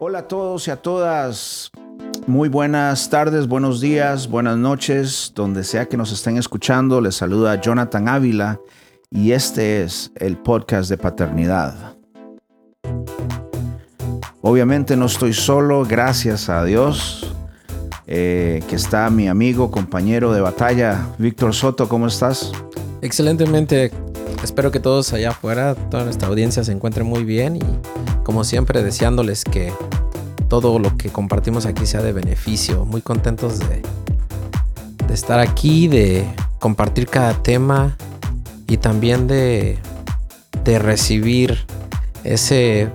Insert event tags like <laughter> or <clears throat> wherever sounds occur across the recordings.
Hola a todos y a todas. Muy buenas tardes, buenos días, buenas noches, donde sea que nos estén escuchando. Les saluda Jonathan Ávila y este es el podcast de paternidad. Obviamente no estoy solo, gracias a Dios, eh, que está mi amigo, compañero de batalla, Víctor Soto. ¿Cómo estás? Excelentemente. Espero que todos allá afuera, toda nuestra audiencia se encuentre muy bien y como siempre deseándoles que todo lo que compartimos aquí sea de beneficio. Muy contentos de, estar aquí, de compartir cada tema y también de, recibir ese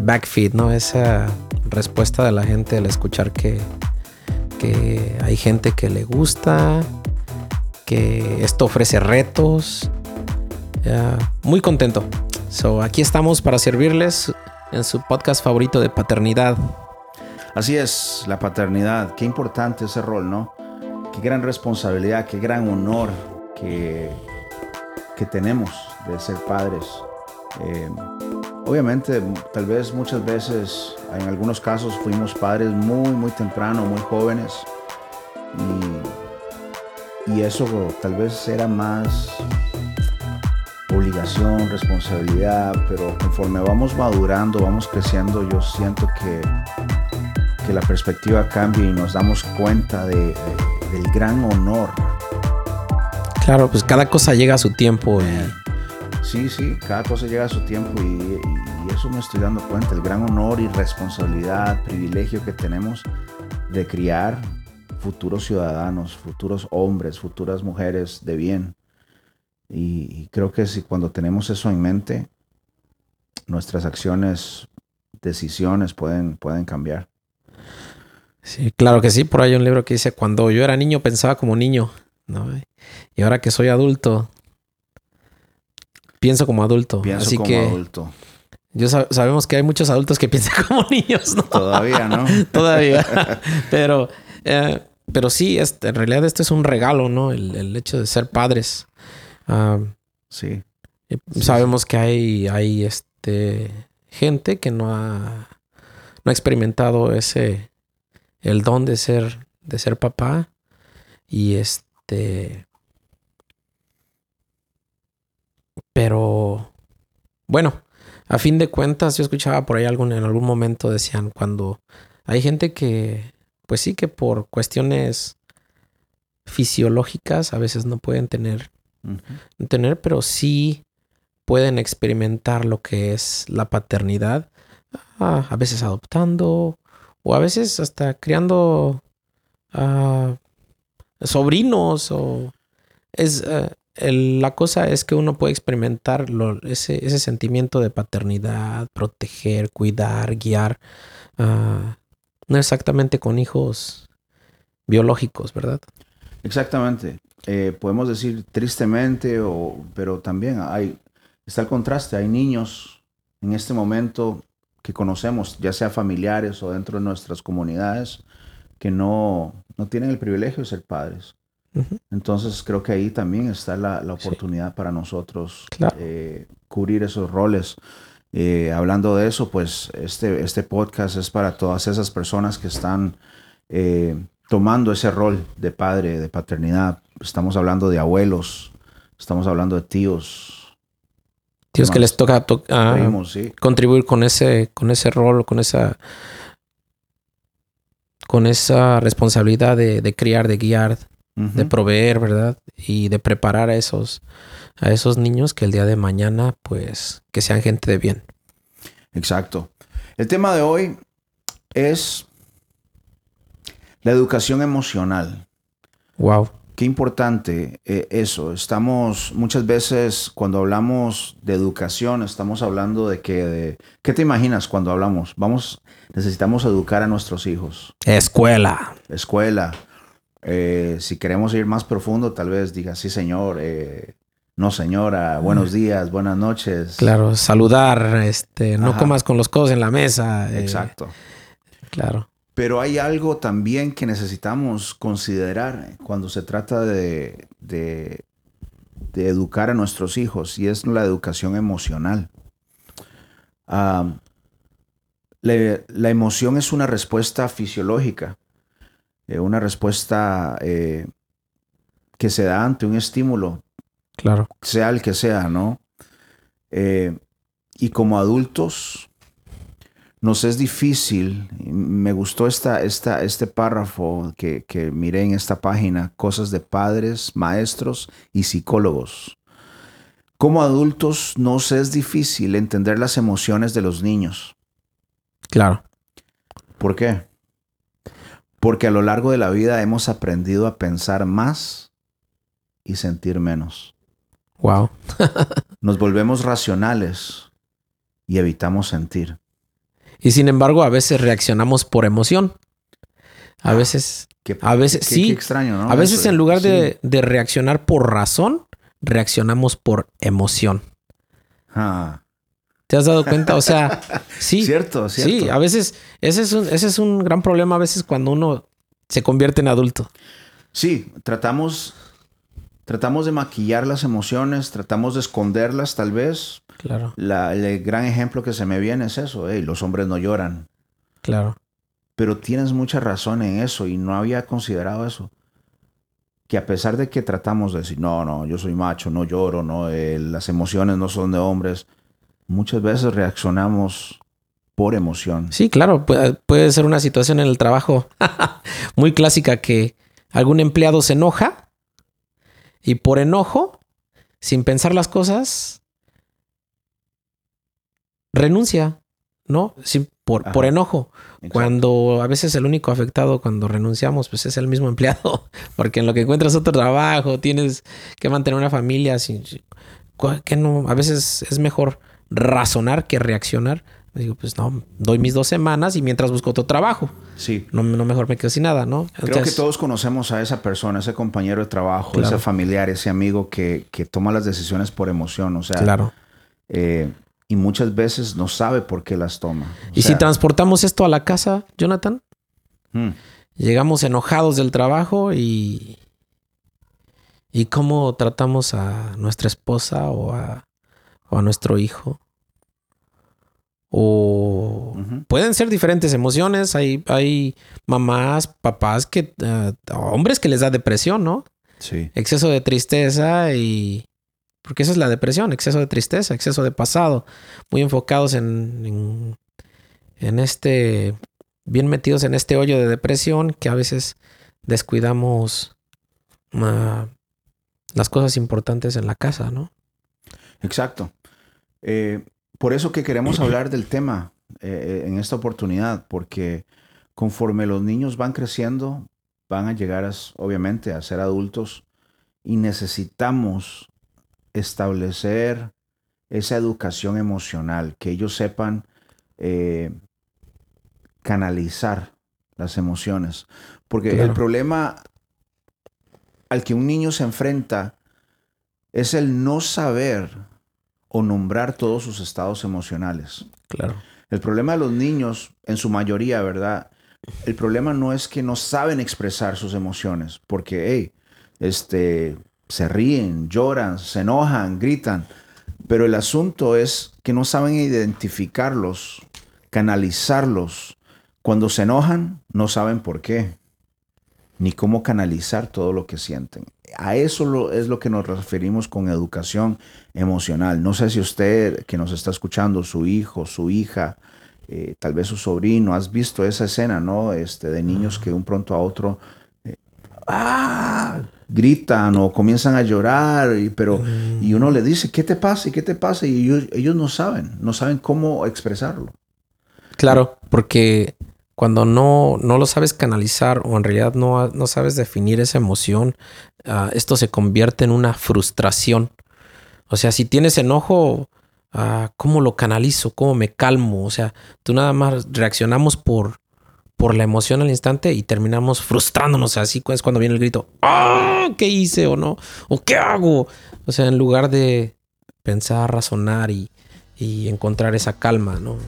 backfeed, ¿no? Esa respuesta de la gente al escuchar que, que hay gente que le gusta, que esto ofrece retos. muy contento. So, aquí estamos para servirles en su podcast favorito de paternidad. Así es, la paternidad. Qué importante ese rol, ¿no? Qué gran responsabilidad, qué gran honor que, que tenemos de ser padres. Eh, obviamente, tal vez muchas veces, en algunos casos, fuimos padres muy, muy temprano, muy jóvenes. Y, y eso tal vez era más obligación, responsabilidad, pero conforme vamos madurando, vamos creciendo, yo siento que, que la perspectiva cambia y nos damos cuenta de, del gran honor. Claro, pues cada cosa llega a su tiempo. Sí, sí, cada cosa llega a su tiempo y, y eso me estoy dando cuenta, el gran honor y responsabilidad, privilegio que tenemos de criar futuros ciudadanos, futuros hombres, futuras mujeres de bien. Y, creo que si cuando tenemos eso en mente, nuestras acciones, decisiones pueden, pueden cambiar. Sí, claro que sí. Por ahí hay un libro que dice, cuando yo era niño pensaba como niño, ¿no? Y ahora que soy adulto, pienso como adulto. Pienso Así como que adulto. Yo sabemos que hay muchos adultos que <laughs> piensan como niños, ¿no? Todavía, ¿no? <laughs> Todavía. <laughs> pero, eh, pero sí, este, en realidad esto es un regalo, ¿no? El, el hecho de ser padres. Ah, sí. Sabemos que hay, hay este, gente que no ha, no ha experimentado ese, el don de ser, de ser papá. Y este, pero, bueno, a fin de cuentas, yo escuchaba por ahí algún, en algún momento decían cuando hay gente que, pues sí que por cuestiones fisiológicas a veces no pueden tener tener, pero sí pueden experimentar lo que es la paternidad, ah, a veces adoptando o a veces hasta criando uh, sobrinos o es eh, la cosa es que uno puede experimentar ese, ese, sentimiento de paternidad, proteger, cuidar, guiar, ah, no exactamente con hijos biológicos, ¿verdad? Exactamente. Eh, podemos decir tristemente, o, pero también hay, está el contraste. Hay niños en este momento que conocemos, ya sea familiares o dentro de nuestras comunidades, que no, no tienen el privilegio de ser padres. Entonces creo que ahí también está la, la oportunidad para nosotros eh, cubrir esos roles. Eh, hablando de eso, pues este, este podcast es para todas esas personas que están tomando ese rol de padre, de paternidad. Estamos hablando de abuelos, estamos hablando de tíos. Tíos que les toca contribuir con ese, con ese rol, con esa, con esa responsabilidad de, criar, de guiar, de proveer, ¿verdad? Y de preparar a esos, a esos niños que el día de mañana, pues, que sean gente de bien. Exacto. El tema de hoy es la educación emocional. Wow. Qué importante eh, eso. Estamos muchas veces cuando hablamos de educación, estamos hablando de que, de, ¿qué te imaginas cuando hablamos? Vamos, necesitamos educar a nuestros hijos. Escuela. Escuela. Eh, si queremos ir más profundo, tal vez diga, sí, señor. Eh, no, señora. Buenos días, buenas noches. Claro, saludar. Este, no comas con los codos en la mesa. Exacto. Claro. Pero hay algo también que necesitamos considerar cuando se trata de, educar a nuestros hijos y es la educación emocional. la emoción es una respuesta fisiológica, eh, una respuesta eh, que se da ante un estímulo. Claro. Sea el que sea, ¿no? Eh, y como adultos, nos es difícil. Me gustó esta, esta, este párrafo que, que miré en esta página, cosas de padres, maestros y psicólogos. Como adultos nos es difícil entender las emociones de los niños. Claro. ¿Por qué? Porque a lo largo de la vida hemos aprendido a pensar más y sentir menos. Wow. Nos volvemos racionales y evitamos sentir. Y sin embargo, a veces reaccionamos por emoción. A ah, veces, a veces sí. extraño, ¿no? A veces en lugar de, de, reaccionar por razón, reaccionamos por emoción. Ah. ¿Te has dado cuenta? O sea, <laughs> sí. Cierto, cierto. Sí, a veces ese es, un, ese es un gran problema a veces cuando uno se convierte en adulto. Sí, tratamos, tratamos de maquillar las emociones, tratamos de esconderlas tal vez. Claro. el gran ejemplo que se me viene es eso, los hombres no lloran. Claro. Pero tienes mucha razón en eso y no había considerado eso. Que a pesar de que tratamos de decir, no, no, yo soy macho, no lloro, no, eh, las emociones no son de hombres, muchas veces reaccionamos por emoción. Sí, claro, puede, ser una situación en el trabajo <laughs> muy clásica que algún empleado se enoja y por enojo, sin pensar las cosas, renuncia, ¿no? Sin, por, por enojo. Cuando a veces el único afectado cuando renunciamos, pues es el mismo empleado, <laughs> porque en lo que encuentras otro trabajo, tienes que mantener una familia, sin, que no, a veces es mejor razonar que reaccionar. Digo, pues no, doy mis dos semanas y mientras busco otro trabajo. Sí. No, no mejor me quedo sin nada, ¿no? Creo que todos conocemos a esa persona, ese compañero de trabajo, ese familiar, ese amigo que, que, toma las decisiones por emoción. O sea, claro. Eh, y muchas veces no sabe por qué las toma. y si transportamos esto a la casa, Jonathan, hmm. llegamos enojados del trabajo y. ¿Y cómo tratamos a nuestra esposa o a o a nuestro hijo. O pueden ser diferentes emociones. Hay, hay mamás, papás que, eh, hombres que les da depresión, ¿no? Sí. Exceso de tristeza y... Porque esa es la depresión, exceso de tristeza, exceso de pasado. Muy enfocados en, en, este, bien metidos en este hoyo de depresión que a veces descuidamos ah, las cosas importantes en la casa, ¿no? Exacto. Eh, por eso que queremos <clears throat> hablar del tema eh, eh, en esta oportunidad, porque conforme los niños van creciendo, van a llegar, obviamente, a ser adultos y necesitamos establecer esa educación emocional, que ellos sepan canalizar las emociones. Porque el problema al que un niño se enfrenta es el no saber o nombrar todos sus estados emocionales. Claro. El problema de los niños, en su mayoría, ¿verdad? El problema no es que no saben expresar sus emociones, porque, hey, este, se ríen, lloran, se enojan, gritan, pero el asunto es que no saben identificarlos, canalizarlos. Cuando se enojan, no saben por qué, ni cómo canalizar todo lo que sienten a eso es lo que nos referimos con educación emocional. No sé si usted que nos está escuchando, su hijo, su hija, eh, tal vez su sobrino, has visto esa escena, ¿no? Este, de niños que un pronto a otro eh, ¡ah! gritan o comienzan a llorar, y, pero, y uno le dice, ¿qué te pasa? ¿Y qué te pasa? Y ellos, ellos no saben, no saben cómo expresarlo. Claro, porque cuando no, no lo sabes canalizar o en realidad no, no sabes definir esa emoción, ah, esto se convierte en una frustración. O sea, si tienes enojo, uh, ¿cómo lo canalizo? ¿Cómo me calmo? O sea, tú nada más reaccionamos por, por la emoción al instante y terminamos frustrándonos. Así es cuando viene el grito, ¡ah! ¿Qué hice o no? ¿O qué hago? O sea, en lugar de pensar, razonar y, y encontrar esa calma, ¿no?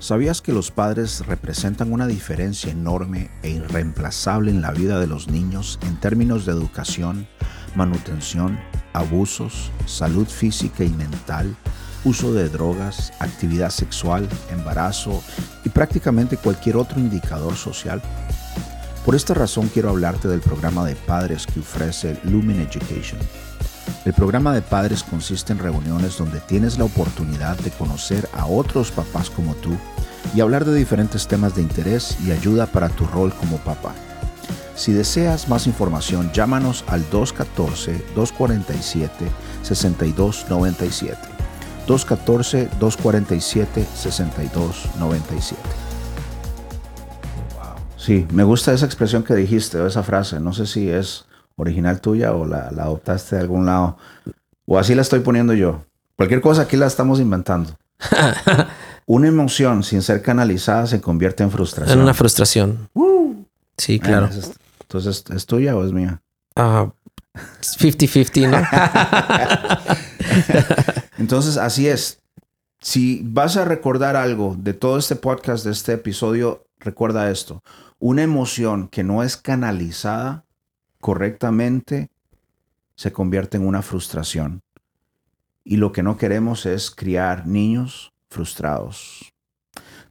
¿Sabías que los padres representan una diferencia enorme e irreemplazable en la vida de los niños en términos de educación, manutención, abusos, salud física y mental, uso de drogas, actividad sexual, embarazo y prácticamente cualquier otro indicador social? Por esta razón quiero hablarte del programa de padres que ofrece Lumen Education. El programa de padres consiste en reuniones donde tienes la oportunidad de conocer a otros papás como tú y hablar de diferentes temas de interés y ayuda para tu rol como papá. Si deseas más información, llámanos al 214-247-6297. 214-247-6297. Sí, me gusta esa expresión que dijiste o esa frase. No sé si es original tuya o la, la adoptaste de algún lado. O así la estoy poniendo yo. Cualquier cosa aquí la estamos inventando. <laughs> Una emoción sin ser canalizada se convierte en frustración. En una frustración. Sí, claro. Entonces, ¿es tuya o es mía? 50-50, ¿no? <laughs> Entonces, así es. Si vas a recordar algo de todo este podcast, de este episodio, recuerda esto. Una emoción que no es canalizada correctamente se convierte en una frustración. Y lo que no queremos es criar niños frustrados.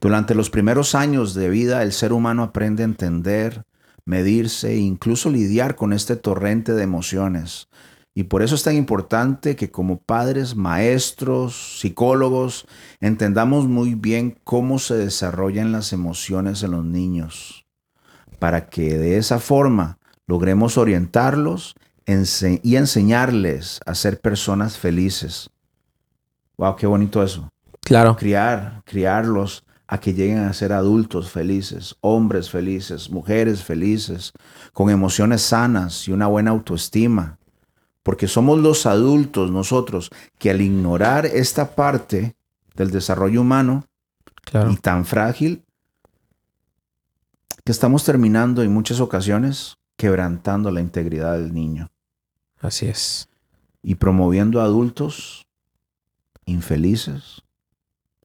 Durante los primeros años de vida, el ser humano aprende a entender, medirse e incluso lidiar con este torrente de emociones. Y por eso es tan importante que como padres, maestros, psicólogos, entendamos muy bien cómo se desarrollan las emociones en los niños, para que de esa forma logremos orientarlos y enseñarles a ser personas felices. Wow, qué bonito eso. Claro. Criar, criarlos a que lleguen a ser adultos felices, hombres felices, mujeres felices, con emociones sanas y una buena autoestima. Porque somos los adultos nosotros que al ignorar esta parte del desarrollo humano y tan frágil, que estamos terminando en muchas ocasiones quebrantando la integridad del niño. Así es. Y promoviendo adultos infelices,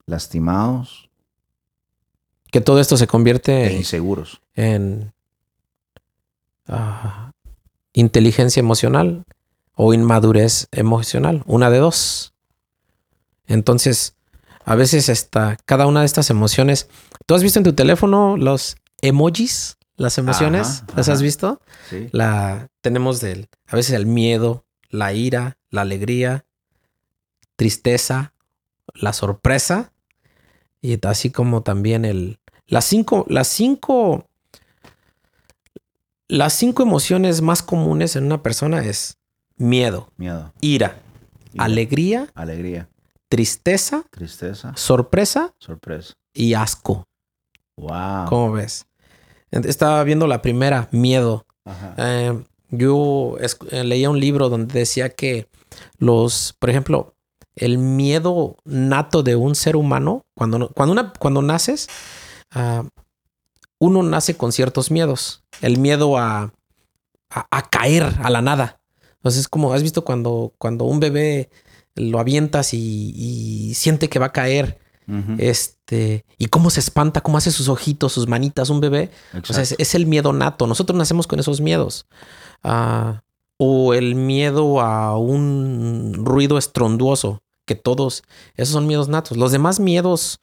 lastimados, que todo esto se convierte e inseguros. en ah, inteligencia emocional o inmadurez emocional, una de dos. Entonces, a veces está cada una de estas emociones. ¿Tú has visto en tu teléfono los emojis? Las emociones, ¿las has visto? Sí. La tenemos del, a veces el miedo, la ira, la alegría, tristeza, la sorpresa y así como también el, las cinco, las cinco, las cinco emociones más comunes en una persona es miedo, miedo, ira, alegría, alegría, tristeza, tristeza, sorpresa, sorpresa y asco. Wow. ¿Cómo ves? Estaba viendo la primera, miedo. Eh, yo eh, leía un libro donde decía que los, por ejemplo, el miedo nato de un ser humano, cuando, cuando, una, cuando naces, Ah, uno nace con ciertos miedos. El miedo a, a, caer a la nada. Entonces es como, ¿has visto cuando, cuando un bebé lo avientas y, siente que va a caer? Este, y cómo se espanta, cómo hace sus ojitos, sus manitas, un bebé. O sea, es, el miedo nato. Nosotros nacemos con esos miedos. Ah, o el miedo a un ruido estronduoso, que todos, esos son miedos natos. Los demás miedos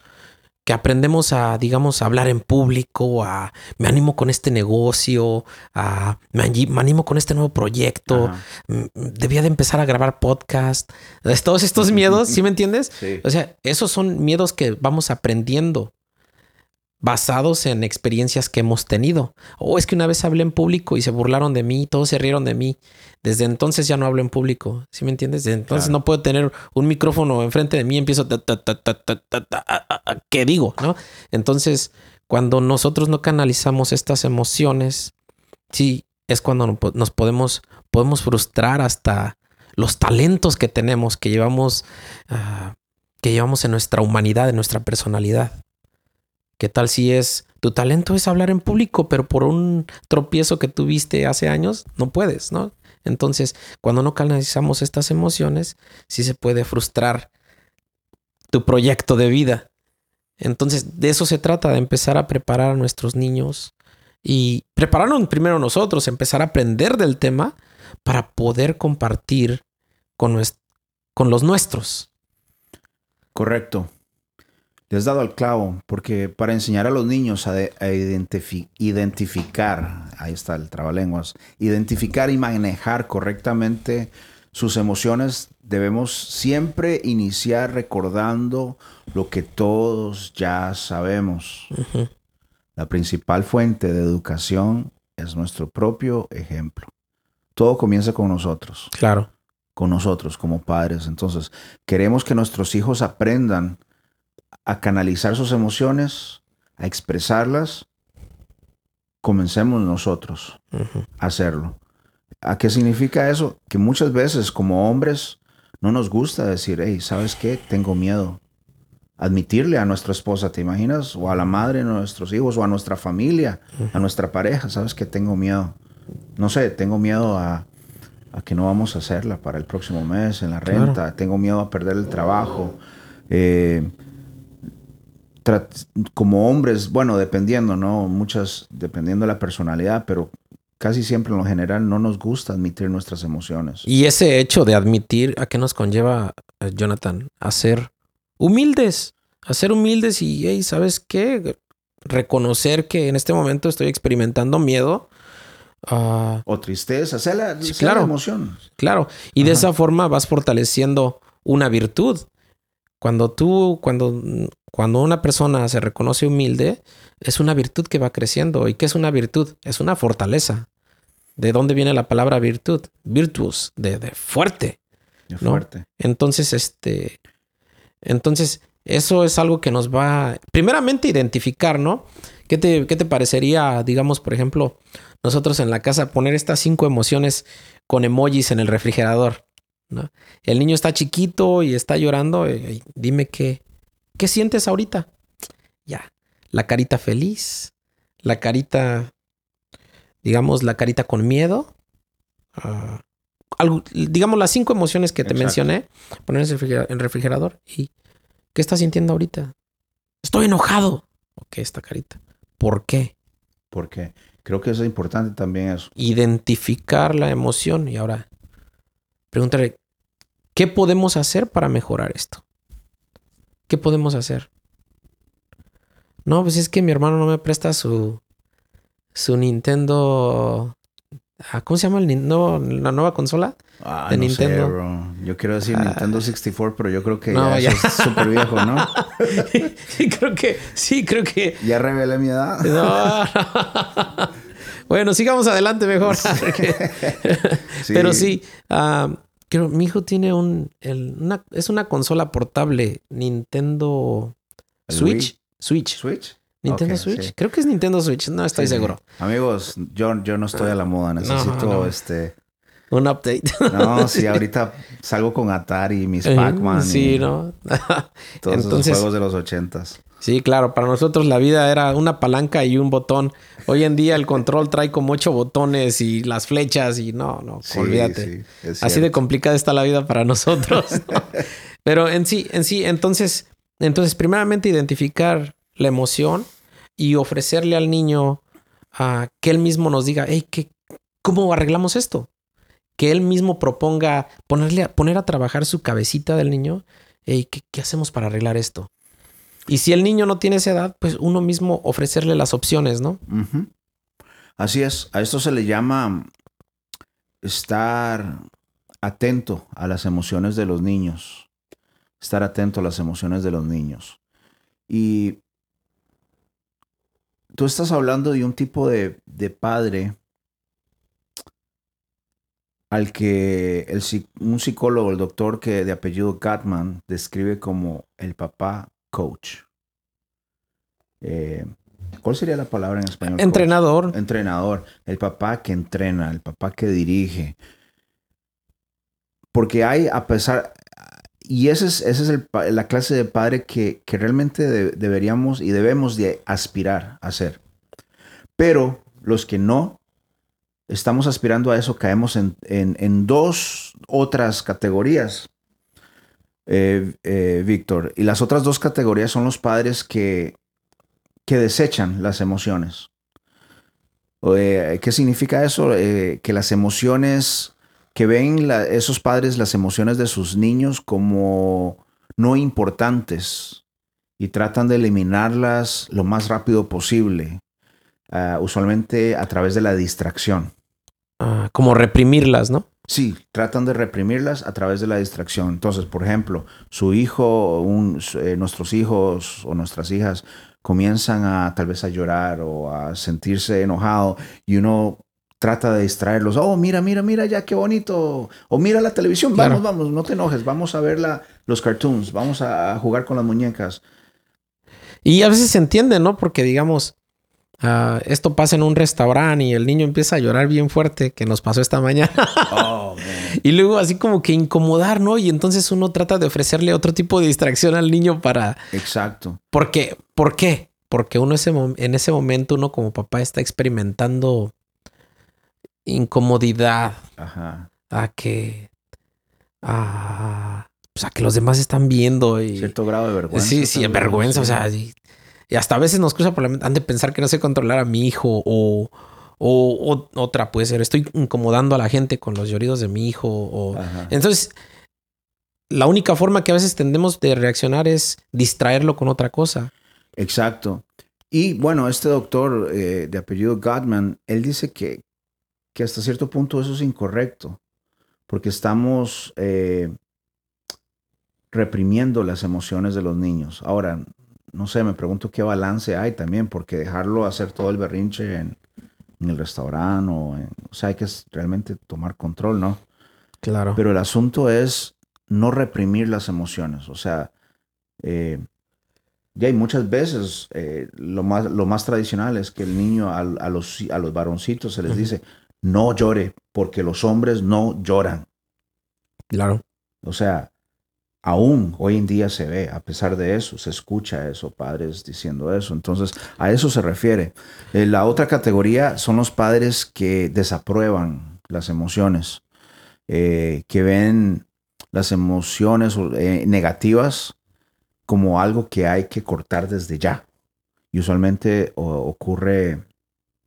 que aprendemos a, digamos, a hablar en público, a me animo con este negocio, a me, animo con este nuevo proyecto, debía de empezar a grabar podcast, <laughs> todos estos <laughs> miedos, ¿sí me entiendes? O sea, esos son miedos que vamos aprendiendo basados en experiencias que hemos tenido. O oh, es que una vez hablé en público y se burlaron de mí, todos se rieron de mí. Desde entonces ya no hablo en público. ¿Sí me entiendes? Desde entonces no puedo tener un micrófono enfrente de mí y empiezo ¿qué digo? ¿No? Entonces, cuando nosotros no canalizamos estas emociones, sí, es cuando nos podemos, podemos frustrar hasta los talentos que tenemos, que llevamos, que llevamos en nuestra humanidad, en nuestra personalidad. ¿Qué tal si es tu talento es hablar en público, pero por un tropiezo que tuviste hace años, no puedes, ¿no? Entonces, cuando no canalizamos estas emociones, sí se puede frustrar tu proyecto de vida. Entonces, de eso se trata, de empezar a preparar a nuestros niños y prepararnos primero nosotros, empezar a aprender del tema para poder compartir con, con los nuestros. Correcto. Le has dado al clavo, porque para enseñar a los niños a, de- a identifi- identificar, ahí está el trabalenguas, identificar y manejar correctamente sus emociones, debemos siempre iniciar recordando lo que todos ya sabemos. La principal fuente de educación es nuestro propio ejemplo. Todo comienza con nosotros Claro. con nosotros como padres. Entonces, queremos que nuestros hijos aprendan a canalizar sus emociones, a expresarlas. Comencemos nosotros a hacerlo. ¿A qué significa eso? Que muchas veces como hombres no nos gusta decir, hey, ¿sabes qué? Tengo miedo. Admitirle a nuestra esposa, ¿te imaginas? O a la madre de nuestros hijos, o a nuestra familia, a nuestra pareja, ¿sabes qué? Tengo miedo. No sé, tengo miedo a, a que no vamos a hacerla para el próximo mes en la Claro. renta. Tengo miedo a perder el trabajo. Eh, como hombres, bueno, dependiendo, ¿no? Muchas, dependiendo de la personalidad, pero casi siempre en lo general no nos gusta admitir nuestras emociones. Y ese hecho de admitir a qué nos conlleva, eh, Jonathan, a ser humildes, a ser humildes y, hey, ¿sabes qué? Reconocer que en este momento estoy experimentando miedo. Ah, O tristeza, sea la, Sí, sea la claro. emoción. claro. Y de esa forma vas fortaleciendo una virtud. Cuando tú, cuando, cuando una persona se reconoce humilde, es una virtud que va creciendo. ¿Y qué es una virtud? Es una fortaleza. ¿De dónde viene la palabra virtud? Virtus, de, de fuerte. de No. fuerte. Entonces, este, entonces, eso es algo que nos va, primeramente, identificar, ¿no? ¿Qué te, qué te parecería, digamos, por ejemplo, nosotros en la casa poner estas cinco emociones con emojis en el refrigerador? ¿no? El niño está chiquito y está llorando. eh, y dime qué, qué sientes ahorita. Ya, la carita feliz, la carita, digamos, la carita con miedo. ah, algo- digamos, las cinco emociones que te Exacto. mencioné, poner en el refrigerador. ¿Y qué estás sintiendo ahorita? Estoy enojado. Ok, esta carita. ¿Por qué? Porque creo que eso es importante también eso. Identificar la emoción. Y ahora, pregúntale, ¿qué podemos hacer para mejorar esto? ¿Qué podemos hacer? No, pues es que mi hermano no me presta su, su Nintendo. ah, ¿Cómo se llama el nin- no, la nueva consola? Ah, De no Nintendo. Sé, bro. Yo quiero decir Ah. Nintendo 64, pero yo creo que No, ya, ya. eso es súper viejo, ¿no? <laughs> sí, creo que, sí, creo que. Ya revelé mi edad. No, no. <laughs> Bueno, sigamos adelante mejor. Sí. <laughs> Pero sí, ah, creo, mi hijo tiene un, el- una, es una consola portable Nintendo ¿El Switch. Switch. ¿Switch? Nintendo Switch. sí. Creo que es Nintendo Switch. No estoy Sí, sí. seguro. Amigos, yo, yo no estoy a la moda. Necesito no. este. Un update. <laughs> No, sí, ahorita salgo con Atari y mis Pac-Man. Sí, y ¿no? Todos Entonces- esos juegos de los ochentas. Sí, claro. Para nosotros la vida era una palanca y un botón. Hoy en día el control trae como ocho botones y las flechas y no, no, Sí, olvídate. sí, Así de complicada está la vida para nosotros. ¿no? <laughs> Pero en sí, en sí, entonces, entonces, primeramente identificar la emoción y ofrecerle al niño a que él mismo nos diga, hey, ¿qué, ¿cómo arreglamos esto? Que él mismo proponga ponerle a, poner a trabajar su cabecita del niño. Hey, ¿qué, ¿qué hacemos para arreglar esto? Y si el niño no tiene esa edad, pues uno mismo ofrecerle las opciones, ¿no? Así es. A esto se le llama estar atento a las emociones de los niños. Estar atento a las emociones de los niños. Y tú estás hablando de un tipo de, de padre al que el, un psicólogo, el doctor que de apellido Gatman, describe como el papá coach. Eh, ¿Cuál sería la palabra en español? coach? Entrenador. entrenador, el papá que entrena, el papá que dirige. Porque hay, a pesar, y ese es, ese es el la clase de padre que, que realmente de- deberíamos y debemos de aspirar a ser. Pero los que no estamos aspirando a eso caemos en, en- en dos otras categorías, eh, eh, Víctor. Y las otras dos categorías son los padres que, que desechan las emociones. Eh, ¿Qué significa eso? Eh, que las emociones, que ven esos padres las emociones de sus niños como no importantes y tratan de eliminarlas lo más rápido posible, ah, usualmente a través de la distracción. Ah, como reprimirlas, ¿no? Sí, tratan de reprimirlas a través de la distracción. Entonces, por ejemplo, su hijo, eh, nuestros hijos o nuestras hijas comienzan a tal vez a llorar o a sentirse enojado y uno trata de distraerlos. Oh, mira, mira, mira, ya qué bonito. O mira la televisión. Vamos, vamos, no te enojes. Vamos a ver la, los cartoons. Vamos a jugar con las muñecas. Y a veces se entiende, ¿no? Porque digamos, Ah, esto pasa en un restaurante y el niño empieza a llorar bien fuerte, que nos pasó esta mañana. Oh, <laughs> y luego así como que incomodar, ¿no? Y entonces uno trata de ofrecerle otro tipo de distracción al niño para... Exacto. Porque, ¿Por qué? Porque uno ese, en ese momento uno como papá está experimentando incomodidad. Ajá. A que... A, pues a que los demás están viendo y... Cierto grado de vergüenza. Sí, sí, vergüenza. O sea, y hasta a veces nos cruza por la mente, han de pensar que no sé controlar a mi hijo o, o, otra puede ser, estoy incomodando a la gente con los lloridos de mi hijo. O... Entonces, la única forma que a veces tendemos de reaccionar es distraerlo con otra cosa. Exacto. Y bueno, este doctor eh, de apellido Godman, él dice que, que hasta cierto punto eso es incorrecto, porque estamos eh, reprimiendo las emociones de los niños. Ahora, no sé, me pregunto qué balance hay también, porque dejarlo hacer todo el berrinche en, el restaurante o, o sea, hay que realmente tomar control, ¿no? Claro. Pero el asunto es no reprimir las emociones, o sea, eh, ya hay muchas veces eh, lo, más, lo más tradicional es que el niño a, los, a los varoncitos se les dice, no llore, porque los hombres no lloran. Claro. O sea, aún hoy en día se ve, a pesar de eso, se escucha eso, padres diciendo eso. Entonces, a eso se refiere. Eh, la otra categoría son los padres que desaprueban las emociones, eh, que ven las emociones eh, negativas como algo que hay que cortar desde ya. Y usualmente ocurre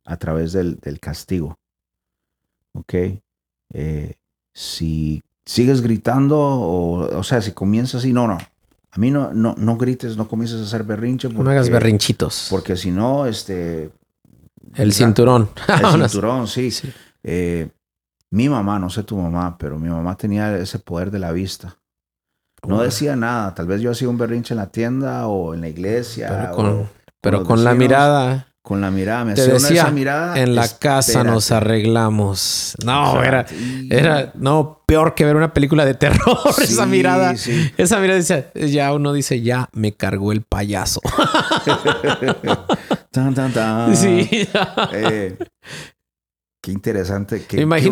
a través del, castigo. ¿Ok? si sigues gritando o, o sea, si comienzas así, no, no. A mí no, no, no grites, no comiences a hacer berrinche. no hagas berrinchitos. Porque si no, este... El cinturón. <laughs> El cinturón, sí. sí. Eh, mi mamá, no sé tu mamá, pero mi mamá tenía ese poder de la vista. No decía nada. Tal vez yo hacía un berrinche en la tienda o en la iglesia. Pero con, pero con la mirada con la mirada. Me Te decía, esa mirada. En la casa nos arreglamos. No, era, era, no, peor que ver una película de terror. <laughs> esa mirada. Esa mirada dice, ya uno dice, ya me cargó el payaso. <laughs> tan, tan, tan. <laughs> Sí. eh, Qué interesante.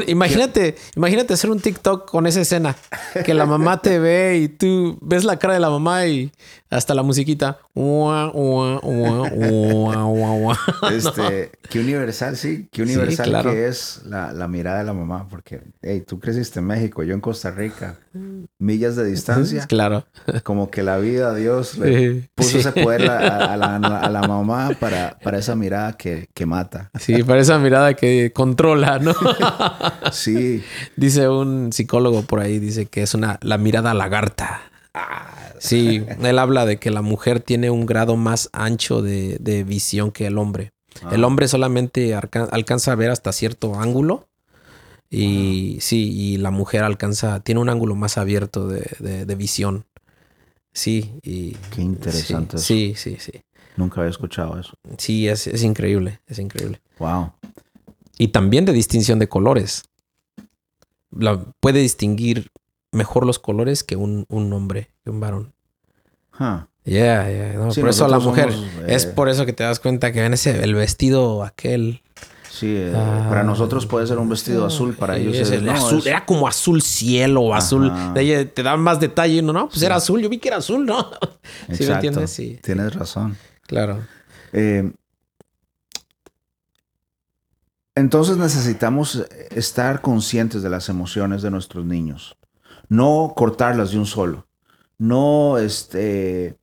imagínate, imagínate hacer un TikTok con esa escena. Que la mamá te ve y tú ves la cara de la mamá y hasta la musiquita. <laughs> este, Qué universal, sí. Qué universal que es la, mirada de la mamá. Porque, hey, tú creciste en México, yo en Costa Rica. Millas de <laughs> distancia. <laughs> Claro. Como que la vida, Dios le puso ese poder a, la, mamá para, para esa mirada que, que mata. Sí, para esa mirada que controla, ¿no? sí. Dice un psicólogo por ahí, dice que es una la mirada lagarta. Sí, él habla de que la mujer tiene un grado más ancho de, visión que el hombre. El ah. hombre solamente alcanza a ver hasta cierto ángulo. Y sí, y la mujer alcanza, tiene un ángulo más abierto de, visión. Sí, y. Qué interesante. Sí, sí, sí, Nunca había escuchado eso. Sí, es, es increíble, es increíble. Wow. Y también de distinción de colores. La, puede distinguir mejor los colores que un, un hombre, que un varón. Ya, yeah, por eso la mujer. es eh, por eso que te das cuenta que ven ese, el vestido aquel. Sí, eh, para ah. nosotros puede ser un vestido azul, para ellos es, el azul. Era como azul cielo o azul. De te dan más detalle, ¿no? no pues era azul, yo vi que era azul, ¿no? <laughs> ¿Sí me entiendes? Sí. Tienes razón. Claro. Eh, entonces necesitamos estar conscientes de las emociones de nuestros niños no cortarlas de un solo, no este,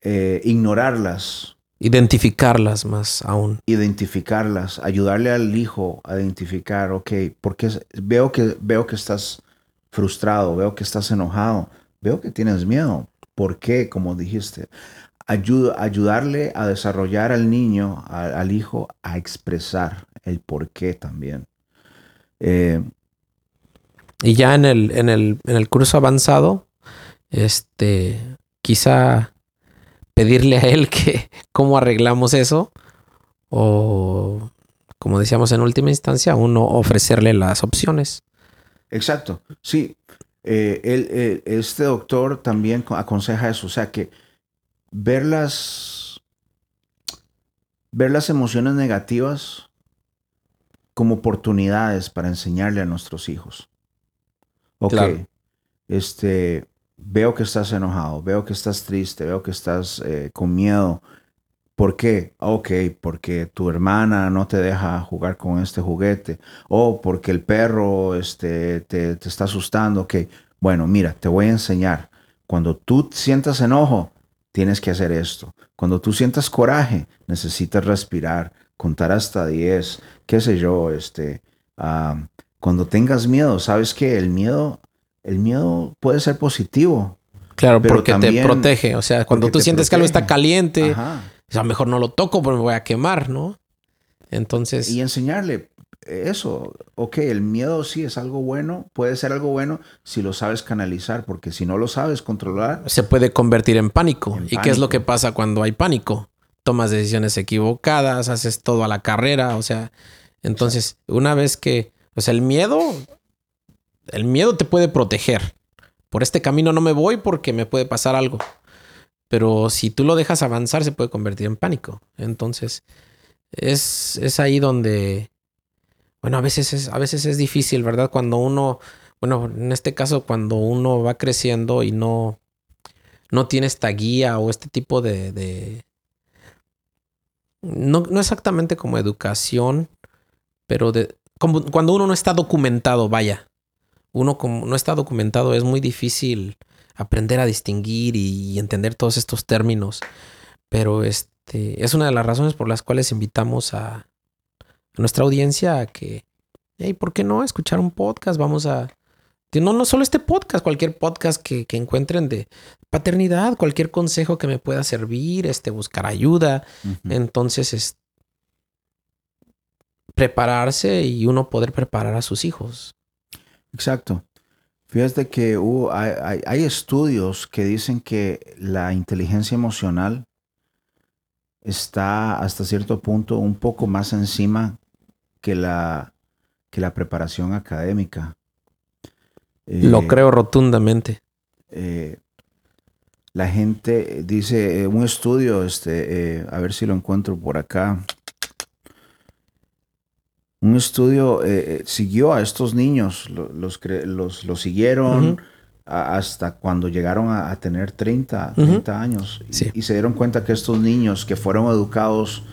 eh, ignorarlas. Identificarlas más aún. Identificarlas, ayudarle al hijo a identificar, ok, porque veo que, veo que estás frustrado, veo que estás enojado, veo que tienes miedo. por qué, como dijiste. ayudarle a desarrollar al niño, al hijo, a expresar el por qué también. Eh, y ya en el, en el, en el curso avanzado, este, quizá pedirle a él <laughs> que cómo arreglamos eso o como decíamos en última instancia, uno ofrecerle las opciones. Exacto, sí. Eh, este doctor también aconseja eso, o sea que ver las, ver las emociones negativas como oportunidades para enseñarle a nuestros hijos. Ok, este, veo que estás enojado, veo que estás triste, veo que estás eh, con miedo. ¿Por qué? Ok, porque tu hermana no te deja jugar con este juguete. O porque el perro este, te, te está asustando. Ok, bueno, mira, te voy a enseñar. Cuando tú sientas enojo, tienes que hacer esto. Cuando tú sientas coraje, necesitas respirar, contar hasta 10, qué sé yo, este, cuando tengas miedo, sabes que el miedo, el miedo puede ser positivo. Claro, porque te protege. O sea, cuando tú sientes que algo está caliente, a lo mejor no lo toco porque me voy a quemar, ¿no? Entonces. Y enseñarle eso. Ok, el miedo sí es algo bueno, puede ser algo bueno si lo sabes canalizar, porque si no lo sabes controlar. Se puede convertir en pánico. ¿Y qué es lo que pasa cuando hay pánico? Tomas decisiones equivocadas, haces todo a la carrera, o sea. Entonces, una vez que. Sea, el miedo. El miedo te puede proteger. Por este camino no me voy porque me puede pasar algo. Pero si tú lo dejas avanzar, se puede convertir en pánico. Entonces, es, es ahí donde bueno, a veces es, a veces es difícil, ¿verdad? Cuando uno, bueno, en este caso, cuando uno va creciendo y no, no tiene esta guía o este tipo de, de no, no, exactamente como educación, pero de, como, cuando uno no está documentado, vaya, uno como no está documentado es muy difícil aprender a distinguir y, entender todos estos términos, pero este es una de las razones por las cuales invitamos a, a nuestra audiencia a que, hey, ¿por qué no escuchar un podcast? Vamos a... No, no solo este podcast, cualquier podcast que, encuentren de paternidad, cualquier consejo que me pueda servir, este, buscar ayuda. Entonces, es prepararse y uno poder preparar a sus hijos. Exacto. Fíjate que hay, estudios que dicen que la inteligencia emocional está hasta cierto punto un poco más encima que la, que la preparación académica. Lo eh, creo rotundamente. Eh, la gente dice, eh, un estudio, este, a ver si lo encuentro por acá. Un estudio siguió a estos niños, los, los, los siguieron hasta cuando llegaron a, tener 30, 30 años y, se dieron cuenta que estos niños que fueron educados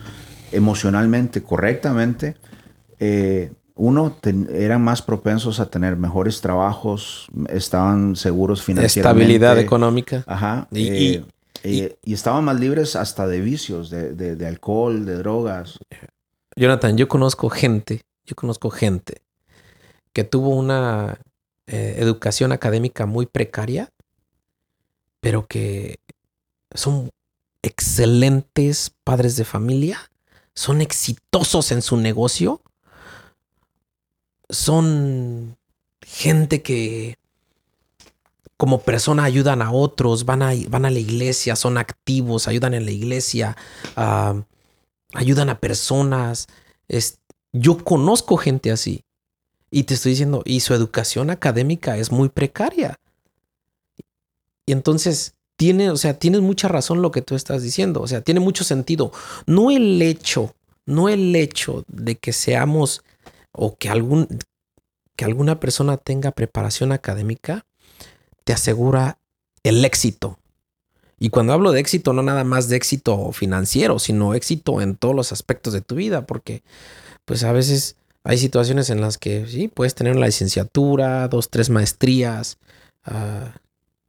emocionalmente correctamente, eh, uno, eran más propensos a tener mejores trabajos, estaban seguros financieramente. Estabilidad económica. Ajá. Eh, eh, y, estaban más libres hasta de vicios, de, alcohol, de drogas. Jonathan, yo conozco gente, yo conozco gente que tuvo una educación académica muy precaria, pero que son excelentes padres de familia, son exitosos en su negocio son gente que como persona ayudan a otros, van a, van a la iglesia, son activos, ayudan en la iglesia, ayudan a personas. Es, yo conozco gente así. Y te estoy diciendo, y su educación académica es muy precaria. Y entonces tiene, o sea, tienes mucha razón lo que tú estás diciendo. O sea, tiene mucho sentido. No el hecho, no el hecho de que seamos o que, algún, que alguna persona tenga preparación académica te asegura el éxito. Y cuando hablo de éxito, no nada más de éxito financiero, sino éxito en todos los aspectos de tu vida, porque pues a veces hay situaciones en las que sí, puedes tener una licenciatura, dos, tres maestrías, ah,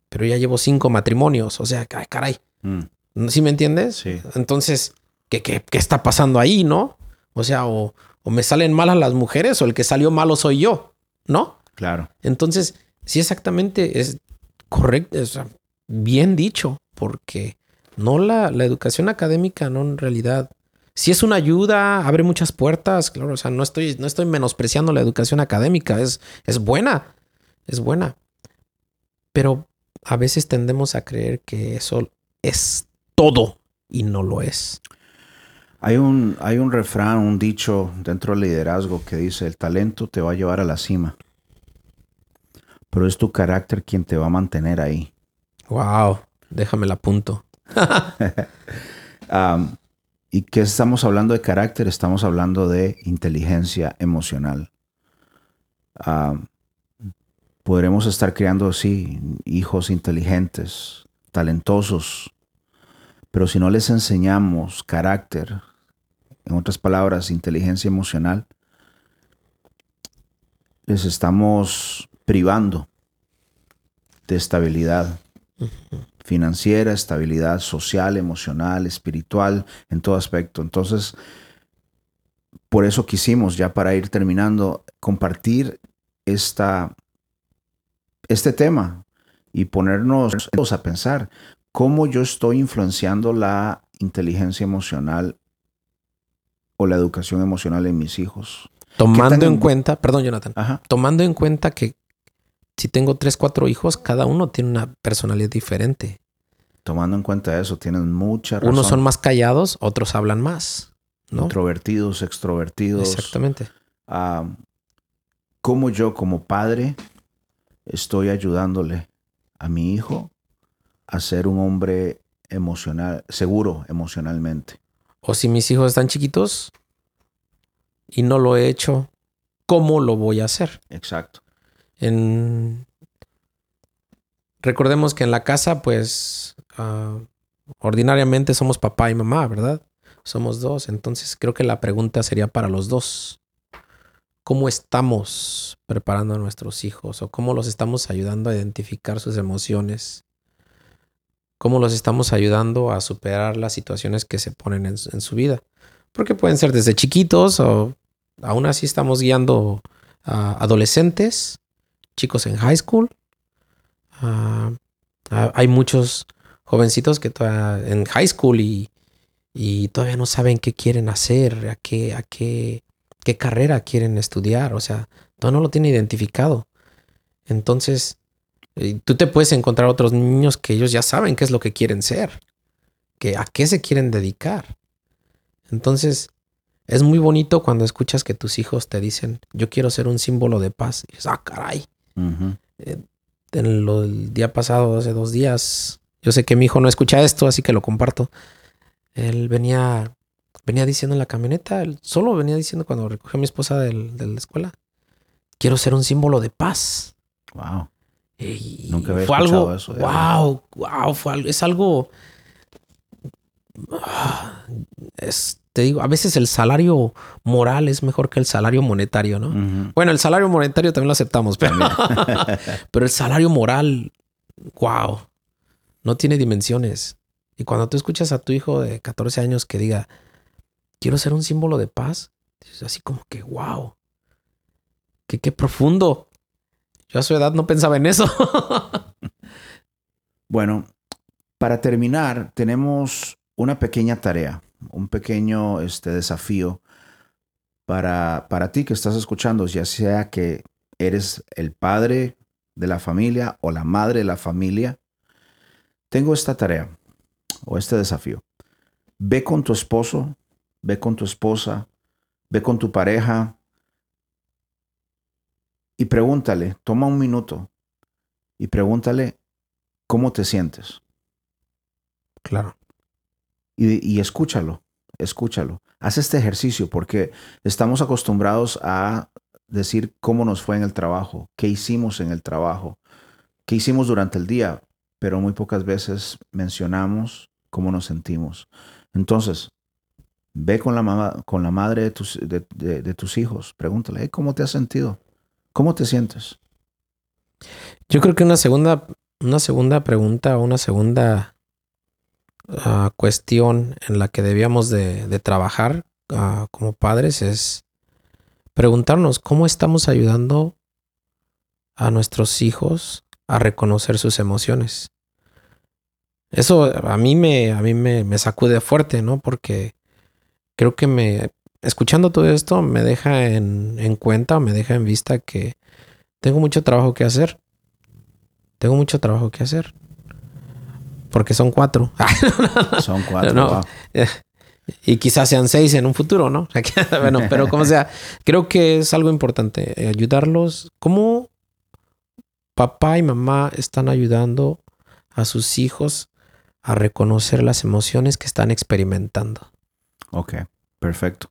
pero ya llevo cinco matrimonios, o sea, caray. Mm. ¿Sí me entiendes? Sí. Entonces, ¿qué, qué, qué está pasando ahí, no? O sea, o, o me salen malas las mujeres o el que salió malo soy yo, ¿no? Claro. Entonces, sí, exactamente es correcto. bien dicho, porque no la, la educación académica, no en realidad. Si es una ayuda, abre muchas puertas, claro, o sea, no estoy, no estoy menospreciando la educación académica, es, es buena, es buena. Pero a veces tendemos a creer que eso es todo y no lo es. Hay un, hay un refrán, un dicho dentro del liderazgo que dice, el talento te va a llevar a la cima, pero es tu carácter quien te va a mantener ahí. Wow, déjame la punto. <laughs> um, ¿Y qué estamos hablando de carácter? Estamos hablando de inteligencia emocional. Um, podremos estar creando, sí, hijos inteligentes, talentosos, pero si no les enseñamos carácter, en otras palabras, inteligencia emocional, les estamos privando de estabilidad financiera, estabilidad social, emocional, espiritual, en todo aspecto. Entonces, por eso quisimos, ya para ir terminando, compartir esta, este tema y ponernos a pensar cómo yo estoy influenciando la inteligencia emocional o la educación emocional en mis hijos. Tomando en cuenta, perdón Jonathan, tomando en cuenta que si tengo tres, cuatro hijos, cada uno tiene una personalidad diferente. Tomando en cuenta eso, tienen mucha razón. Unos son más callados, otros hablan más. ¿no? Introvertidos, extrovertidos. Exactamente. ¿Cómo yo como padre estoy ayudándole a mi hijo a ser un hombre emocional, seguro emocionalmente? O si mis hijos están chiquitos y no lo he hecho, ¿cómo lo voy a hacer? Exacto. En... Recordemos que en la casa, pues, ah, ordinariamente somos papá y mamá, ¿verdad? Somos dos. Entonces creo que la pregunta sería para los dos. ¿Cómo estamos preparando a nuestros hijos o cómo los estamos ayudando a identificar sus emociones? ¿Cómo los estamos ayudando a superar las situaciones que se ponen en, su vida? Porque pueden ser desde chiquitos o aún así estamos guiando a adolescentes, chicos en high school. Ah, ah, hay muchos jovencitos que en high school y, todavía no saben qué quieren hacer, a qué, a qué, qué carrera quieren estudiar. O sea, todavía no lo tienen identificado. Entonces, tú te puedes encontrar otros niños que ellos ya saben qué es lo que quieren ser, que a qué se quieren dedicar. Entonces, es muy bonito cuando escuchas que tus hijos te dicen, yo quiero ser un símbolo de paz. Y dices, ah, caray. Eh, en el día pasado, hace dos días, yo sé que mi hijo no escucha esto, así que lo comparto. Él venía, venía diciendo en la camioneta, él solo venía diciendo cuando recogió a mi esposa de la escuela, quiero ser un símbolo de paz. Wow. Nunca había fue algo, eso. Wow, wow, fue algo, es algo. Ah, te digo, a veces el salario moral es mejor que el salario monetario, ¿no? Bueno, el salario monetario también lo aceptamos, pero, <laughs> pero el salario moral, wow, no tiene dimensiones. Y cuando tú escuchas a tu hijo de 14 años que diga, quiero ser un símbolo de paz, es así como que, wow, que qué profundo. Yo a su edad no pensaba en eso. <laughs> bueno, para terminar, tenemos una pequeña tarea, un pequeño este, desafío para, para ti que estás escuchando, ya sea que eres el padre de la familia o la madre de la familia. Tengo esta tarea o este desafío. Ve con tu esposo, ve con tu esposa, ve con tu pareja, y pregúntale, toma un minuto y pregúntale cómo te sientes. Claro. Y, escúchalo, escúchalo. Haz este ejercicio porque estamos acostumbrados a decir cómo nos fue en el trabajo, qué hicimos en el trabajo, qué hicimos durante el día, pero muy pocas veces mencionamos cómo nos sentimos. Entonces, ve con la, con la madre de tus, de, tus hijos, pregúntale, ¿cómo te has sentido? ¿Cómo te sientes? Yo creo que una segunda, una segunda pregunta, una segunda ah, cuestión en la que debíamos de, trabajar ah, como padres es preguntarnos cómo estamos ayudando a nuestros hijos a reconocer sus emociones. Eso a mí me, a mí me, me sacude fuerte, ¿no? Porque creo que me, escuchando todo esto, me deja en, en cuenta, me deja en vista que tengo mucho trabajo que hacer. Tengo mucho trabajo que hacer. Porque son cuatro. <laughs> son cuatro. No, <laughs> Y quizás sean seis en un futuro, ¿no? <laughs> bueno, pero como sea, creo que es algo importante eh, ayudarlos. ¿Cómo papá y mamá están ayudando a sus hijos a reconocer las emociones que están experimentando? Ok, perfecto.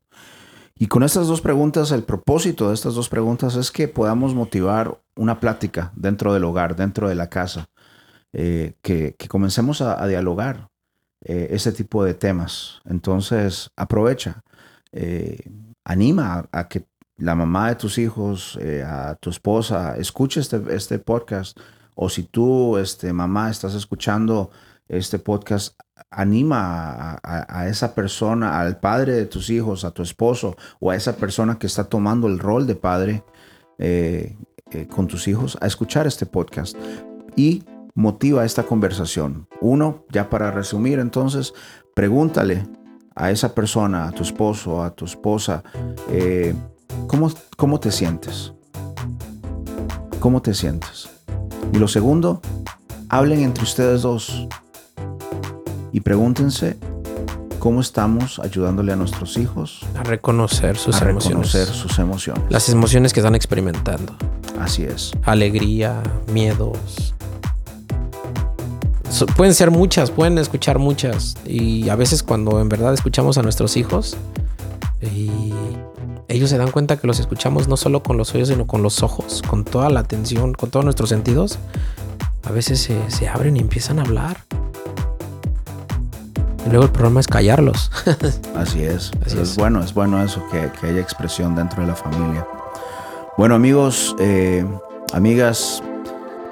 Y con estas dos preguntas, el propósito de estas dos preguntas es que podamos motivar una plática dentro del hogar, dentro de la casa, eh, que, comencemos a dialogar eh, ese tipo de temas. Entonces, aprovecha, eh, anima a, que la mamá de tus hijos, eh, a tu esposa, escuche este, este podcast. O si tú, este, mamá, estás escuchando este podcast, anima a, esa persona, al padre de tus hijos, a tu esposo o a esa persona que está tomando el rol de padre con tus hijos a escuchar este podcast. Y motiva esta conversación? Uno, ya para resumir entonces, pregúntale a esa persona, a tu esposo, a tu esposa, eh, ¿cómo, ¿cómo te sientes? ¿Cómo te sientes? Y lo segundo, hablen entre ustedes dos y pregúntense cómo estamos ayudándole a nuestros hijos a reconocer sus a emociones. Reconocer sus emociones. Las emociones que están experimentando. Así es. Alegría, miedos, pueden ser muchas, pueden escuchar muchas. Y a veces cuando en verdad escuchamos a nuestros hijos, y ellos se dan cuenta que los escuchamos no solo con los oídos, sino con los ojos, con toda la atención, con todos nuestros sentidos. A veces se, abren y empiezan a hablar. Y luego el problema es callarlos. <laughs> Así es. es. bueno, es bueno eso, que, haya expresión dentro de la familia. Bueno amigos, eh, amigas,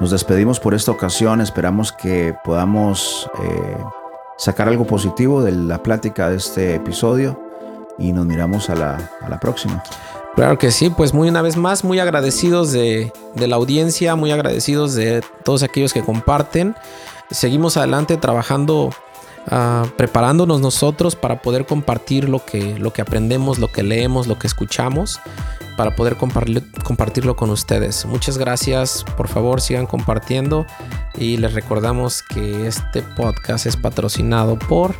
nos despedimos por esta ocasión. Esperamos que podamos eh, sacar algo positivo de la plática de este episodio y nos miramos a la, próxima. Claro que sí, pues muy una vez más, muy agradecidos de, la audiencia, muy agradecidos de todos aquellos que comparten. Seguimos adelante trabajando, ah, preparándonos nosotros para poder compartir lo que, lo que aprendemos, lo que leemos, lo que escuchamos para poder compartirlo con ustedes. Muchas gracias, por favor sigan compartiendo y les recordamos que este podcast es patrocinado por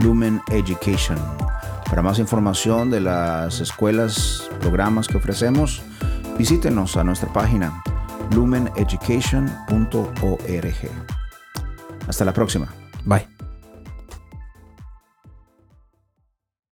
Lumen Education. Para más información de las escuelas, programas que ofrecemos, visítenos a nuestra página lumeneducation.org. Hasta la próxima. Bye.